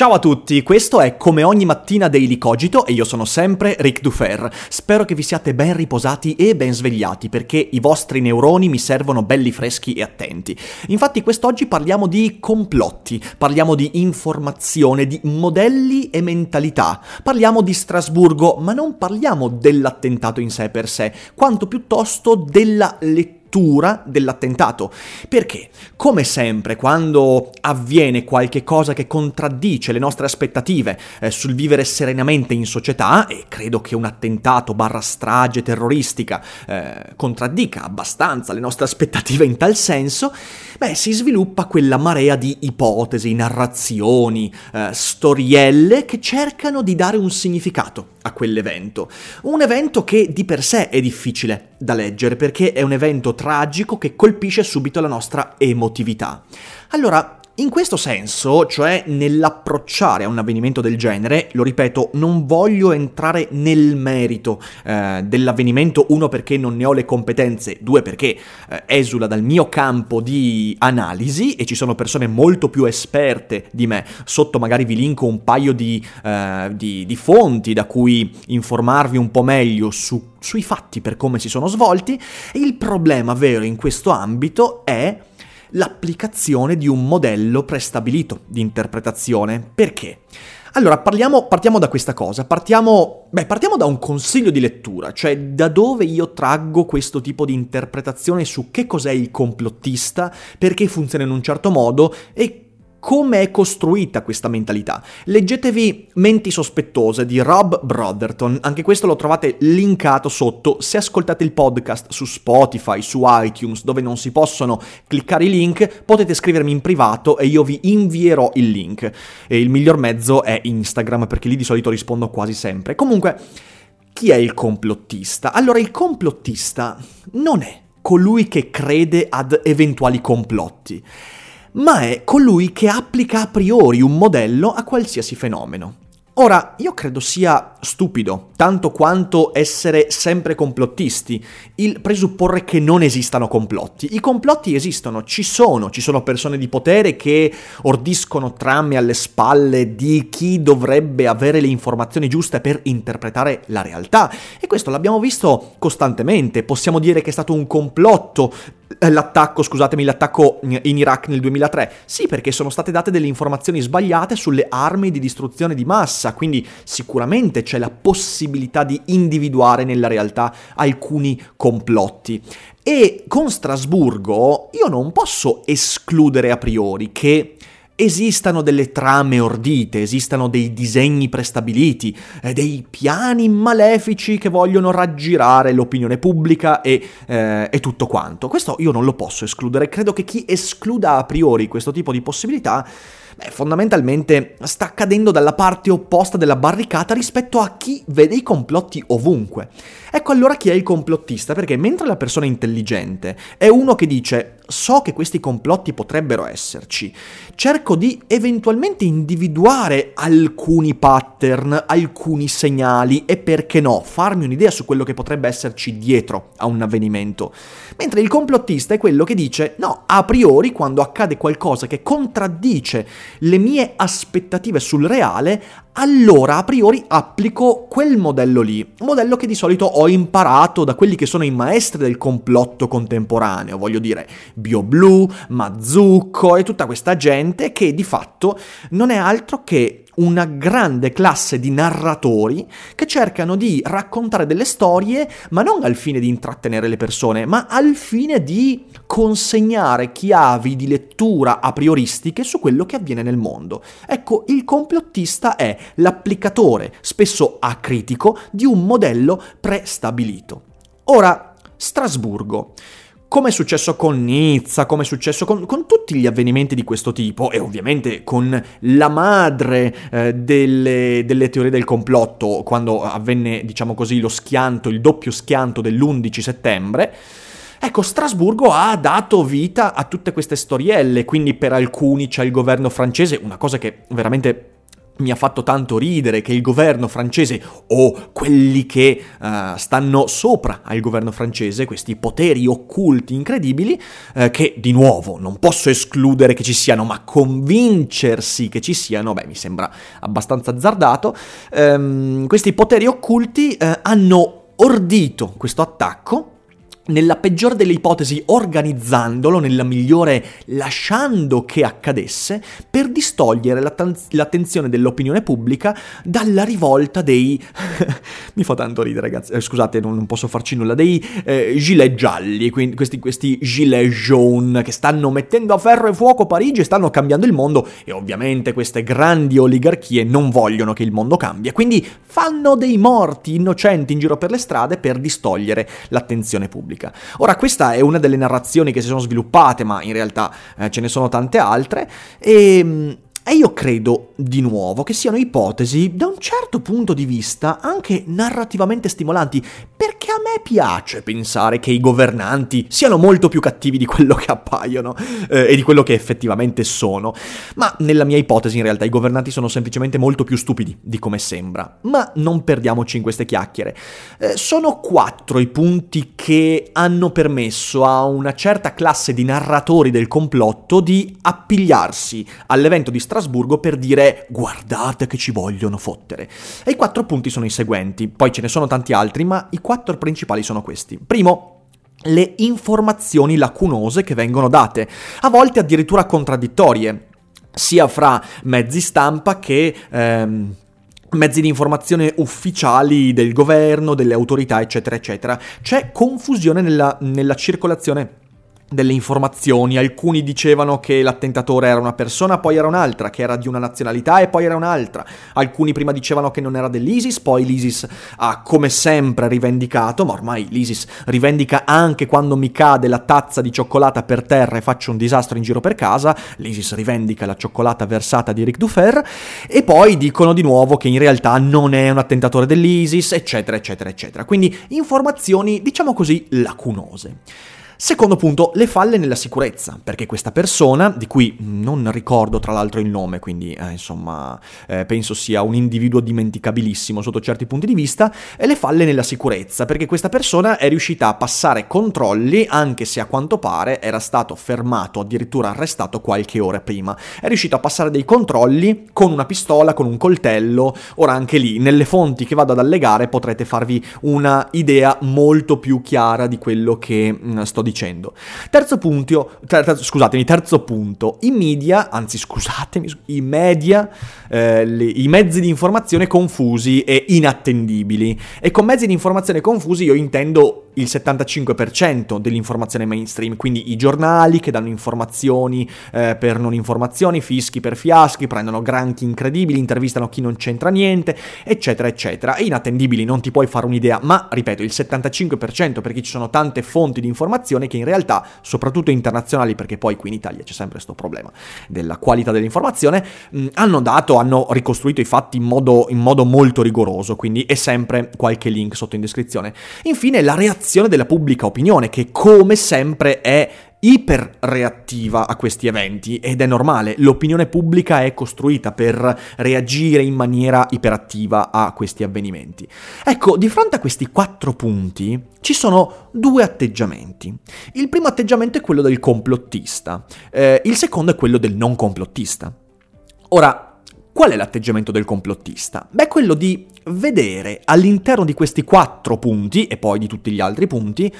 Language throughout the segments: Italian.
Ciao a tutti, questo è come ogni mattina Daily Cogito e io sono sempre Ric Dufer. Spero che vi siate ben riposati e ben svegliati perché i vostri neuroni mi servono belli freschi e attenti. Infatti quest'oggi parliamo di complotti, parliamo di informazione, di modelli e mentalità. Parliamo di Strasburgo, ma non parliamo dell'attentato in sé per sé, quanto piuttosto della lettura lettura dell'attentato. Perché, come sempre, quando avviene qualche cosa che contraddice le nostre aspettative eh, sul vivere serenamente in società, e credo che un attentato barra strage terroristica eh, contraddica abbastanza le nostre aspettative in tal senso, beh, si sviluppa quella marea di ipotesi, narrazioni, eh, storielle che cercano di dare un significato a quell'evento. Un evento che di per sé è difficile da leggere perché è un evento tragico che colpisce subito la nostra emotività. Allora, in questo senso, cioè nell'approcciare a un avvenimento del genere, lo ripeto, non voglio entrare nel merito eh, dell'avvenimento, uno perché non ne ho le competenze, due perché eh, esula dal mio campo di analisi e ci sono persone molto più esperte di me. Sotto magari vi linko un paio di, eh, di, di fonti da cui informarvi un po' meglio su, sui fatti per come si sono svolti. Il problema vero in questo ambito è l'applicazione di un modello prestabilito di interpretazione. Perché? Allora, parliamo, partiamo da questa cosa, partiamo, beh, partiamo da un consiglio di lettura, cioè da dove io traggo questo tipo di interpretazione su che cos'è il complottista, perché funziona in un certo modo e come è costruita questa mentalità. Leggetevi Menti sospettose di Rob Brotherton, anche questo lo trovate linkato sotto se ascoltate il podcast su Spotify, su iTunes, dove non si possono cliccare i link, potete scrivermi in privato e io vi invierò il link. E il miglior mezzo è Instagram perché lì di solito rispondo quasi sempre. Comunque, chi è il complottista? Allora, il complottista non è colui che crede ad eventuali complotti ma è colui che applica a priori un modello a qualsiasi fenomeno. Ora, io credo sia stupido, tanto quanto essere sempre complottisti, il presupporre che non esistano complotti. I complotti esistono, ci sono, ci sono persone di potere che ordiscono trame alle spalle di chi dovrebbe avere le informazioni giuste per interpretare la realtà. E questo l'abbiamo visto costantemente. Possiamo dire che è stato un complotto eh, l'attacco, scusatemi, l'attacco in Iraq nel 2003? Sì, perché sono state date delle informazioni sbagliate sulle armi di distruzione di massa, quindi sicuramente c'è la possibilità di individuare nella realtà alcuni complotti. E con Strasburgo io non posso escludere a priori che esistano delle trame ordite, esistano dei disegni prestabiliti, eh, dei piani malefici che vogliono raggirare l'opinione pubblica e, eh, e tutto quanto. Questo io non lo posso escludere, credo che chi escluda a priori questo tipo di possibilità beh, fondamentalmente sta cadendo dalla parte opposta della barricata rispetto a chi vede i complotti ovunque. Ecco allora chi è il complottista, perché mentre la persona intelligente è uno che dice so che questi complotti potrebbero esserci, cerco di eventualmente individuare alcuni pattern, alcuni segnali e perché no, farmi un'idea su quello che potrebbe esserci dietro a un avvenimento. Mentre il complottista è quello che dice no, a priori quando accade qualcosa che contraddice le mie aspettative sul reale, allora a priori applico quel modello lì, un modello che di solito ho imparato da quelli che sono i maestri del complotto contemporaneo, voglio dire BioBlue, Mazzucco e tutta questa gente che di fatto non è altro che una grande classe di narratori che cercano di raccontare delle storie, ma non al fine di intrattenere le persone, ma al fine di consegnare chiavi di lettura a prioristiche su quello che avviene nel mondo. Ecco, il complottista è l'applicatore, spesso acritico, di un modello prestabilito. Ora, Strasburgo come è successo con Nizza, come è successo con, con, tutti gli avvenimenti di questo tipo e ovviamente con la madre eh, delle, delle, teorie del complotto quando avvenne, diciamo così, lo schianto, il doppio schianto dell'11 settembre. Ecco, Strasburgo ha dato vita a tutte queste storielle, quindi per alcuni c'è il governo francese, una cosa che veramente mi ha fatto tanto ridere che il governo francese o quelli che uh, stanno sopra al governo francese, questi poteri occulti incredibili, uh, che di nuovo non posso escludere che ci siano, ma convincersi che ci siano, beh, mi sembra abbastanza azzardato, um, questi poteri occulti uh, hanno ordito questo attacco nella peggiore delle ipotesi organizzandolo, nella migliore lasciando che accadesse, per distogliere l'attenzione dell'opinione pubblica dalla rivolta dei... mi fa tanto ridere ragazzi, eh, scusate non, posso farci nulla, dei eh, gilet gialli, quindi questi, questi gilet jaune che stanno mettendo a ferro e fuoco Parigi e stanno cambiando il mondo e ovviamente queste grandi oligarchie non vogliono che il mondo cambia, quindi fanno dei morti innocenti in giro per le strade per distogliere l'attenzione pubblica pubblica. Ora, questa è una delle narrazioni che si sono sviluppate, ma in realtà eh, ce ne sono tante altre, e mm, e io credo, di nuovo, che siano ipotesi, da un certo punto di vista, anche narrativamente stimolanti, perché a me piace pensare che i governanti siano molto più cattivi di quello che appaiono eh, e di quello che effettivamente sono. Ma nella mia ipotesi, in realtà, i governanti sono semplicemente molto più stupidi di come sembra. Ma non perdiamoci in queste chiacchiere. Eh, sono quattro i punti che hanno permesso a una certa classe di narratori del complotto di appigliarsi all'evento di Strasburgo per dire guardate che ci vogliono fottere. E i quattro punti sono i seguenti, poi ce ne sono tanti altri, ma i quattro principali sono questi. Primo, le informazioni lacunose che vengono date, a volte addirittura contraddittorie, sia fra mezzi stampa che... Ehm, mezzi di informazione ufficiali del governo, delle autorità, eccetera, eccetera. C'è confusione nella, nella circolazione delle informazioni, alcuni dicevano che l'attentatore era una persona, poi era un'altra, che era di una nazionalità e poi era un'altra, alcuni prima dicevano che non era dell'ISIS, poi l'ISIS ha come sempre rivendicato, ma ormai l'ISIS rivendica anche quando mi cade la tazza di cioccolata per terra e faccio un disastro in giro per casa, l'ISIS rivendica la cioccolata versata di Eric Dufer, e poi dicono di nuovo che in realtà non è un attentatore dell'ISIS, eccetera, eccetera, eccetera. Quindi informazioni, diciamo così, lacunose. Secondo punto, le falle nella sicurezza, perché questa persona, di cui non ricordo tra l'altro il nome, quindi eh, insomma eh, penso sia un individuo dimenticabilissimo sotto certi punti di vista, e le falle nella sicurezza, perché questa persona è riuscita a passare controlli anche se a quanto pare era stato fermato, addirittura arrestato qualche ora prima. È riuscito a passare dei controlli con una pistola, con un coltello, ora anche lì nelle fonti che vado ad allegare potrete farvi una idea molto più chiara di quello che mh, sto dicendo dicendo. Terzo punto, ter- scusatemi, terzo punto, i media, anzi scusatemi, i media, eh, le, i mezzi di informazione confusi e inattendibili. E con mezzi di informazione confusi io intendo il 75% dell'informazione mainstream, quindi i giornali che danno informazioni eh, per non informazioni, fischi per fiaschi, prendono granchi incredibili, intervistano chi non c'entra niente, eccetera, eccetera. E inattendibili non ti puoi fare un'idea, ma ripeto, il 75% perché ci sono tante fonti di informazione che in realtà, soprattutto internazionali, perché poi qui in Italia c'è sempre questo problema della qualità dell'informazione, mh, hanno dato, hanno ricostruito i fatti in modo, in modo molto rigoroso, quindi è sempre qualche link sotto in descrizione. Infine, la reazione reazione della pubblica opinione, che come sempre è iperreattiva a questi eventi ed è normale, l'opinione pubblica è costruita per reagire in maniera iperattiva a questi avvenimenti. Ecco, di fronte a questi quattro punti ci sono due atteggiamenti. Il primo atteggiamento è quello del complottista, eh, il secondo è quello del non complottista. Ora, Qual è l'atteggiamento del complottista? Beh, quello di vedere all'interno di questi quattro punti, e poi di tutti gli altri punti,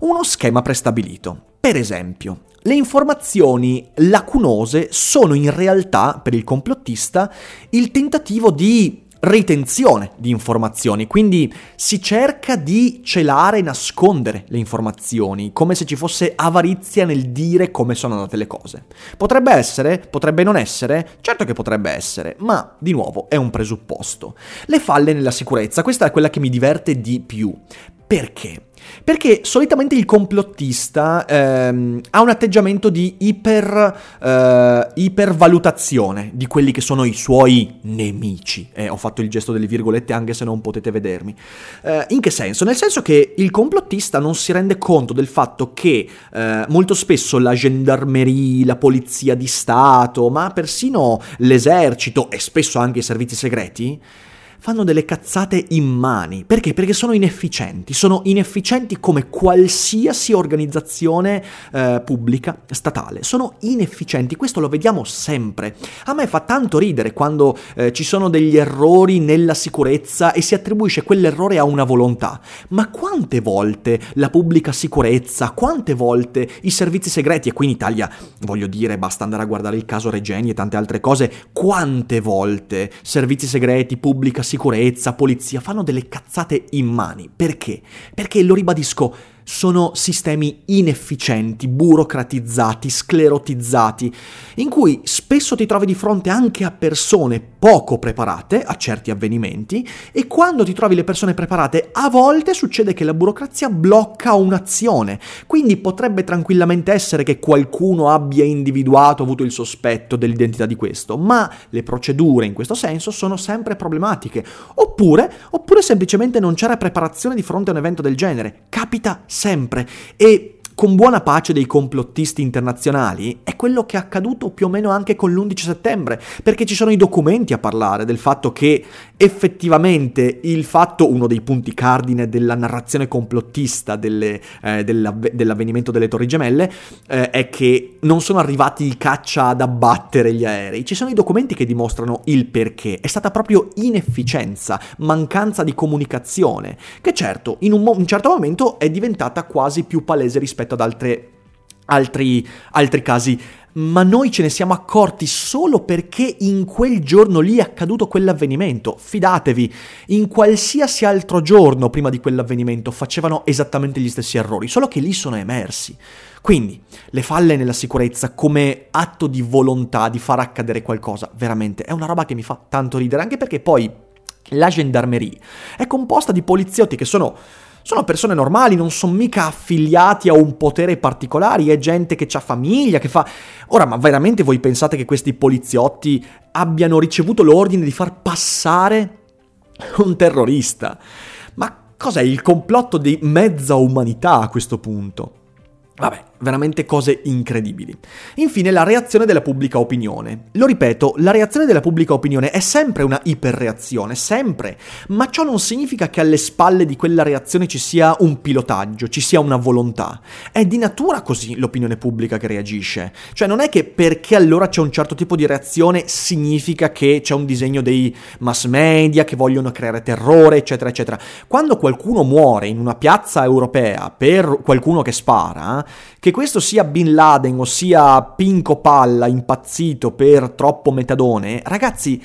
uno schema prestabilito. Per esempio, le informazioni lacunose sono in realtà, per il complottista, il tentativo di ritenzione di informazioni, quindi si cerca di celare e nascondere le informazioni, come se ci fosse avarizia nel dire come sono andate le cose. Potrebbe essere, potrebbe non essere, certo che potrebbe essere, ma di nuovo è un presupposto. Le falle nella sicurezza, questa è quella che mi diverte di più. Perché? Perché solitamente il complottista ehm, ha un atteggiamento di iper, eh, ipervalutazione di quelli che sono i suoi nemici. Eh, ho fatto il gesto delle virgolette anche se non potete vedermi. Eh, in che senso? Nel senso che il complottista non si rende conto del fatto che eh, molto spesso la gendarmerie, la polizia di Stato, ma persino l'esercito e spesso anche i servizi segreti, fanno delle cazzate immani. Perché? Perché sono inefficienti, sono inefficienti come qualsiasi organizzazione eh, pubblica, statale, sono inefficienti, questo lo vediamo sempre. A me fa tanto ridere quando eh, ci sono degli errori nella sicurezza e si attribuisce quell'errore a una volontà, ma quante volte la pubblica sicurezza, quante volte i servizi segreti, e qui in Italia voglio dire, basta andare a guardare il caso Regeni e tante altre cose, quante volte servizi segreti, pubblica sicurezza, polizia, fanno delle cazzate immani. Perché? Perché, lo ribadisco, sono sistemi inefficienti, burocratizzati, sclerotizzati, in cui spesso ti trovi di fronte anche a persone poco preparate a certi avvenimenti e quando ti trovi le persone preparate a volte succede che la burocrazia blocca un'azione, quindi potrebbe tranquillamente essere che qualcuno abbia individuato, avuto il sospetto dell'identità di questo, ma le procedure in questo senso sono sempre problematiche, oppure, oppure semplicemente non c'era preparazione di fronte a un evento del genere, capita sempre. E con buona pace dei complottisti internazionali, è quello che è accaduto più o meno anche con l'11 settembre, perché ci sono i documenti a parlare del fatto che effettivamente il fatto, uno dei punti cardine della narrazione complottista delle, eh, dell'avve- dell'avvenimento delle Torri Gemelle, eh, è che non sono arrivati i caccia ad abbattere gli aerei, ci sono i documenti che dimostrano il perché, è stata proprio inefficienza, mancanza di comunicazione, che certo in un, mo- un certo momento è diventata quasi più palese rispetto ad altre, altri, altri casi ma noi ce ne siamo accorti solo perché in quel giorno lì è accaduto quell'avvenimento. Fidatevi, in qualsiasi altro giorno prima di quell'avvenimento facevano esattamente gli stessi errori, solo che lì sono emersi. Quindi, le falle nella sicurezza come atto di volontà di far accadere qualcosa, veramente è una roba che mi fa tanto ridere, anche perché poi la gendarmerie è composta di poliziotti che sono sono persone normali, non sono mica affiliati a un potere particolare, è gente che ha famiglia, che fa... Ora, ma veramente voi pensate che questi poliziotti abbiano ricevuto l'ordine di far passare un terrorista? Ma cos'è il complotto di mezza umanità a questo punto? Vabbè, veramente cose incredibili. Infine la reazione della pubblica opinione. Lo ripeto, la reazione della pubblica opinione è sempre una iperreazione, sempre, ma ciò non significa che alle spalle di quella reazione ci sia un pilotaggio, ci sia una volontà. È di natura così l'opinione pubblica che reagisce. Cioè non è che perché allora c'è un certo tipo di reazione significa che c'è un disegno dei mass media che vogliono creare terrore, eccetera, eccetera. Quando qualcuno muore in una piazza europea per qualcuno che spara, che questo sia Bin Laden o sia Pinco Palla impazzito per troppo metadone, ragazzi,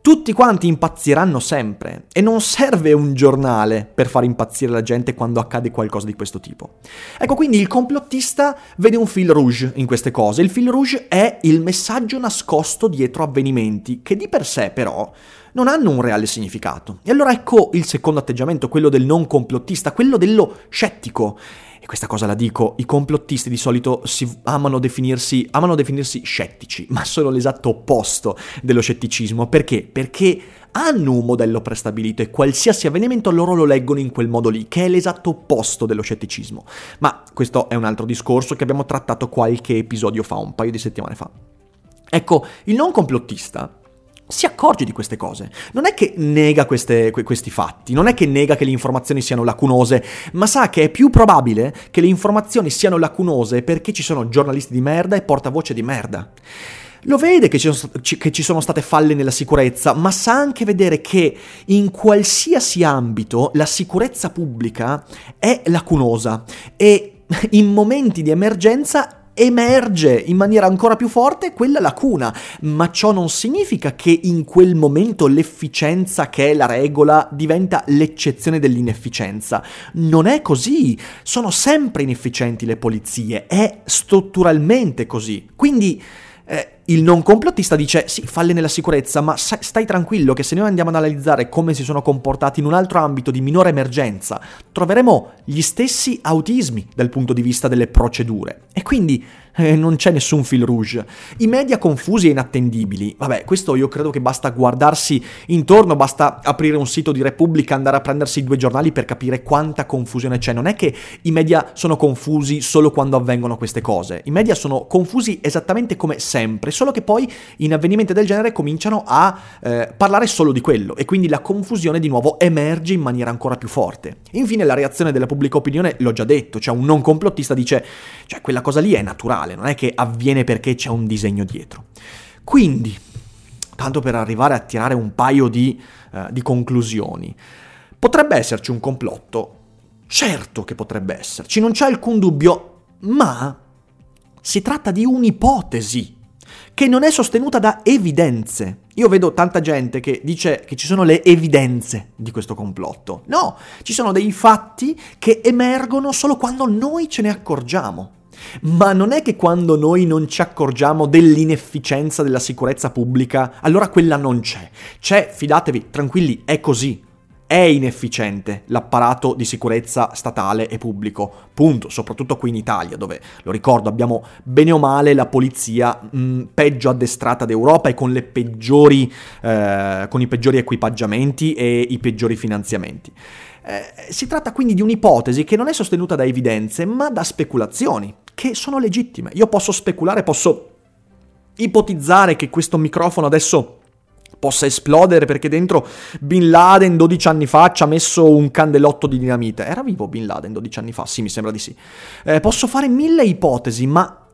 tutti quanti impazziranno sempre e non serve un giornale per far impazzire la gente quando accade qualcosa di questo tipo. Ecco, quindi il complottista vede un fil rouge in queste cose. Il fil rouge è il messaggio nascosto dietro avvenimenti che di per sé però non hanno un reale significato. E allora ecco il secondo atteggiamento, quello del non complottista, quello dello scettico e questa cosa la dico, i complottisti di solito amano, definirsi, amano definirsi scettici, ma sono l'esatto opposto dello scetticismo. Perché? Perché hanno un modello prestabilito e qualsiasi avvenimento loro lo leggono in quel modo lì, che è l'esatto opposto dello scetticismo. Ma questo è un altro discorso che abbiamo trattato qualche episodio fa, un paio di settimane fa. Ecco, il non complottista si accorge di queste cose. Non è che nega queste, questi fatti, non è che nega che le informazioni siano lacunose, ma sa che è più probabile che le informazioni siano lacunose perché ci sono giornalisti di merda e portavoce di merda. Lo vede che ci, sono, che ci sono state falle nella sicurezza, ma sa anche vedere che in qualsiasi ambito la sicurezza pubblica è lacunosa e in momenti di emergenza emerge in maniera ancora più forte quella lacuna, ma ciò non significa che in quel momento l'efficienza che è la regola diventa l'eccezione dell'inefficienza. Non è così, sono sempre inefficienti le polizie, è strutturalmente così. Quindi eh, il non complottista dice sì, falle nella sicurezza, ma stai tranquillo che se noi andiamo ad analizzare come si sono comportati in un altro ambito di minore emergenza, troveremo gli stessi autismi dal punto di vista delle procedure. E quindi eh, non c'è nessun fil rouge. I media confusi e inattendibili, vabbè, questo io credo che basta guardarsi intorno, basta aprire un sito di Repubblica, andare a prendersi due giornali per capire quanta confusione c'è. Non è che i media sono confusi solo quando avvengono queste cose, i media sono confusi esattamente come sempre solo che poi in avvenimenti del genere cominciano a eh, parlare solo di quello e quindi la confusione di nuovo emerge in maniera ancora più forte. Infine la reazione della pubblica opinione, l'ho già detto, cioè un non complottista dice, cioè quella cosa lì è naturale, non è che avviene perché c'è un disegno dietro. Quindi, tanto per arrivare a tirare un paio di, uh, di conclusioni, potrebbe esserci un complotto? Certo che potrebbe esserci, non c'è alcun dubbio, ma si tratta di un'ipotesi che non è sostenuta da evidenze. Io vedo tanta gente che dice che ci sono le evidenze di questo complotto. No, ci sono dei fatti che emergono solo quando noi ce ne accorgiamo. Ma non è che quando noi non ci accorgiamo dell'inefficienza della sicurezza pubblica, allora quella non c'è. C'è, fidatevi, tranquilli, è così è inefficiente l'apparato di sicurezza statale e pubblico, punto, soprattutto qui in Italia, dove, lo ricordo, abbiamo bene o male la polizia mh, peggio addestrata d'Europa e con, peggiori, eh, con i peggiori equipaggiamenti e i peggiori finanziamenti. Eh, si tratta quindi di un'ipotesi che non è sostenuta da evidenze, ma da speculazioni, che sono legittime. Io posso speculare, posso ipotizzare che questo microfono adesso possa esplodere perché dentro Bin Laden 12 anni fa ci ha messo un candelotto di dinamite. Era vivo Bin Laden 12 anni fa? Sì, mi sembra di sì. Eh, posso fare mille ipotesi, ma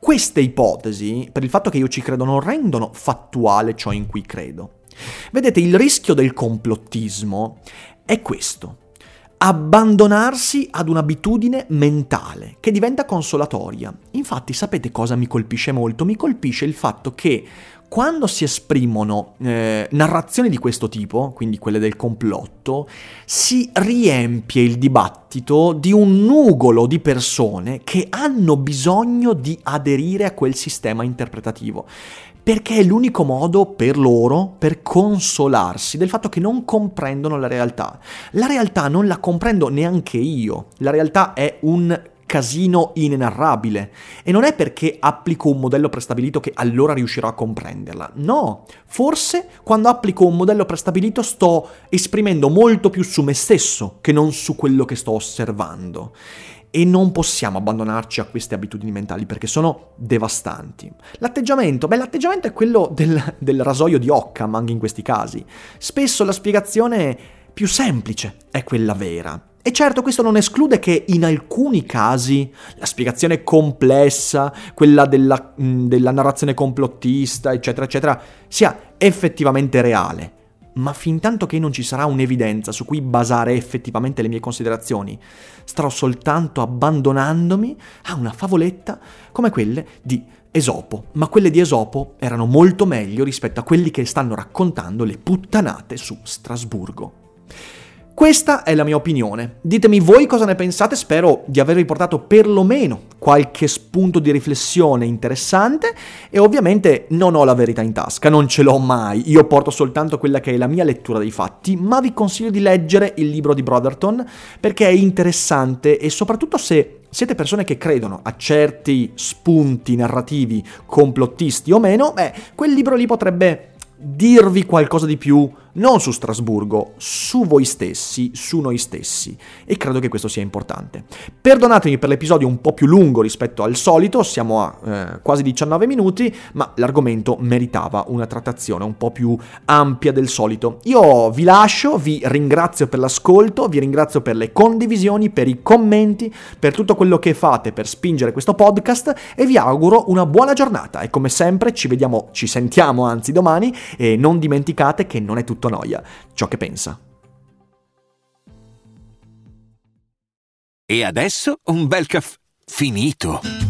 queste ipotesi, per il fatto che io ci credo, non rendono fattuale ciò in cui credo. Vedete, il rischio del complottismo è questo. Abbandonarsi ad un'abitudine mentale che diventa consolatoria. Infatti, sapete cosa mi colpisce molto? Mi colpisce il fatto che quando si esprimono eh, narrazioni di questo tipo, quindi quelle del complotto, si riempie il dibattito di un nugolo di persone che hanno bisogno di aderire a quel sistema interpretativo perché è l'unico modo per loro per consolarsi del fatto che non comprendono la realtà. La realtà non la comprendo neanche io, la realtà è un casino inenarrabile. E non è perché applico un modello prestabilito che allora riuscirò a comprenderla. No, forse quando applico un modello prestabilito sto esprimendo molto più su me stesso che non su quello che sto osservando. E non possiamo abbandonarci a queste abitudini mentali perché sono devastanti. L'atteggiamento, beh, l'atteggiamento è quello del, del rasoio di Occam anche in questi casi. Spesso la spiegazione più semplice è quella vera. E certo questo non esclude che in alcuni casi la spiegazione complessa, quella della, della, narrazione complottista, eccetera, eccetera, sia effettivamente reale. Ma fin tanto che non ci sarà un'evidenza su cui basare effettivamente le mie considerazioni, starò soltanto abbandonandomi a una favoletta come quelle di Esopo. Ma quelle di Esopo erano molto meglio rispetto a quelli che stanno raccontando le puttanate su Strasburgo. Questa è la mia opinione. Ditemi voi cosa ne pensate, spero di avervi portato perlomeno qualche spunto di riflessione interessante e ovviamente non ho la verità in tasca, non ce l'ho mai, io porto soltanto quella che è la mia lettura dei fatti, ma vi consiglio di leggere il libro di Brotherton perché è interessante e soprattutto se siete persone che credono a certi spunti narrativi complottisti o meno, beh, quel libro lì potrebbe dirvi qualcosa di più non su Strasburgo, su voi stessi, su noi stessi. E credo che questo sia importante. Perdonatemi per l'episodio un po' più lungo rispetto al solito, siamo a eh, quasi 19 minuti, ma l'argomento meritava una trattazione un po' più ampia del solito. Io vi lascio, vi ringrazio per l'ascolto, vi ringrazio per le condivisioni, per i commenti, per tutto quello che fate per spingere questo podcast e vi auguro una buona giornata. E come sempre ci vediamo, ci sentiamo anzi domani e non dimenticate che non è tutto noia ciò che pensa. E adesso un bel caffè finito.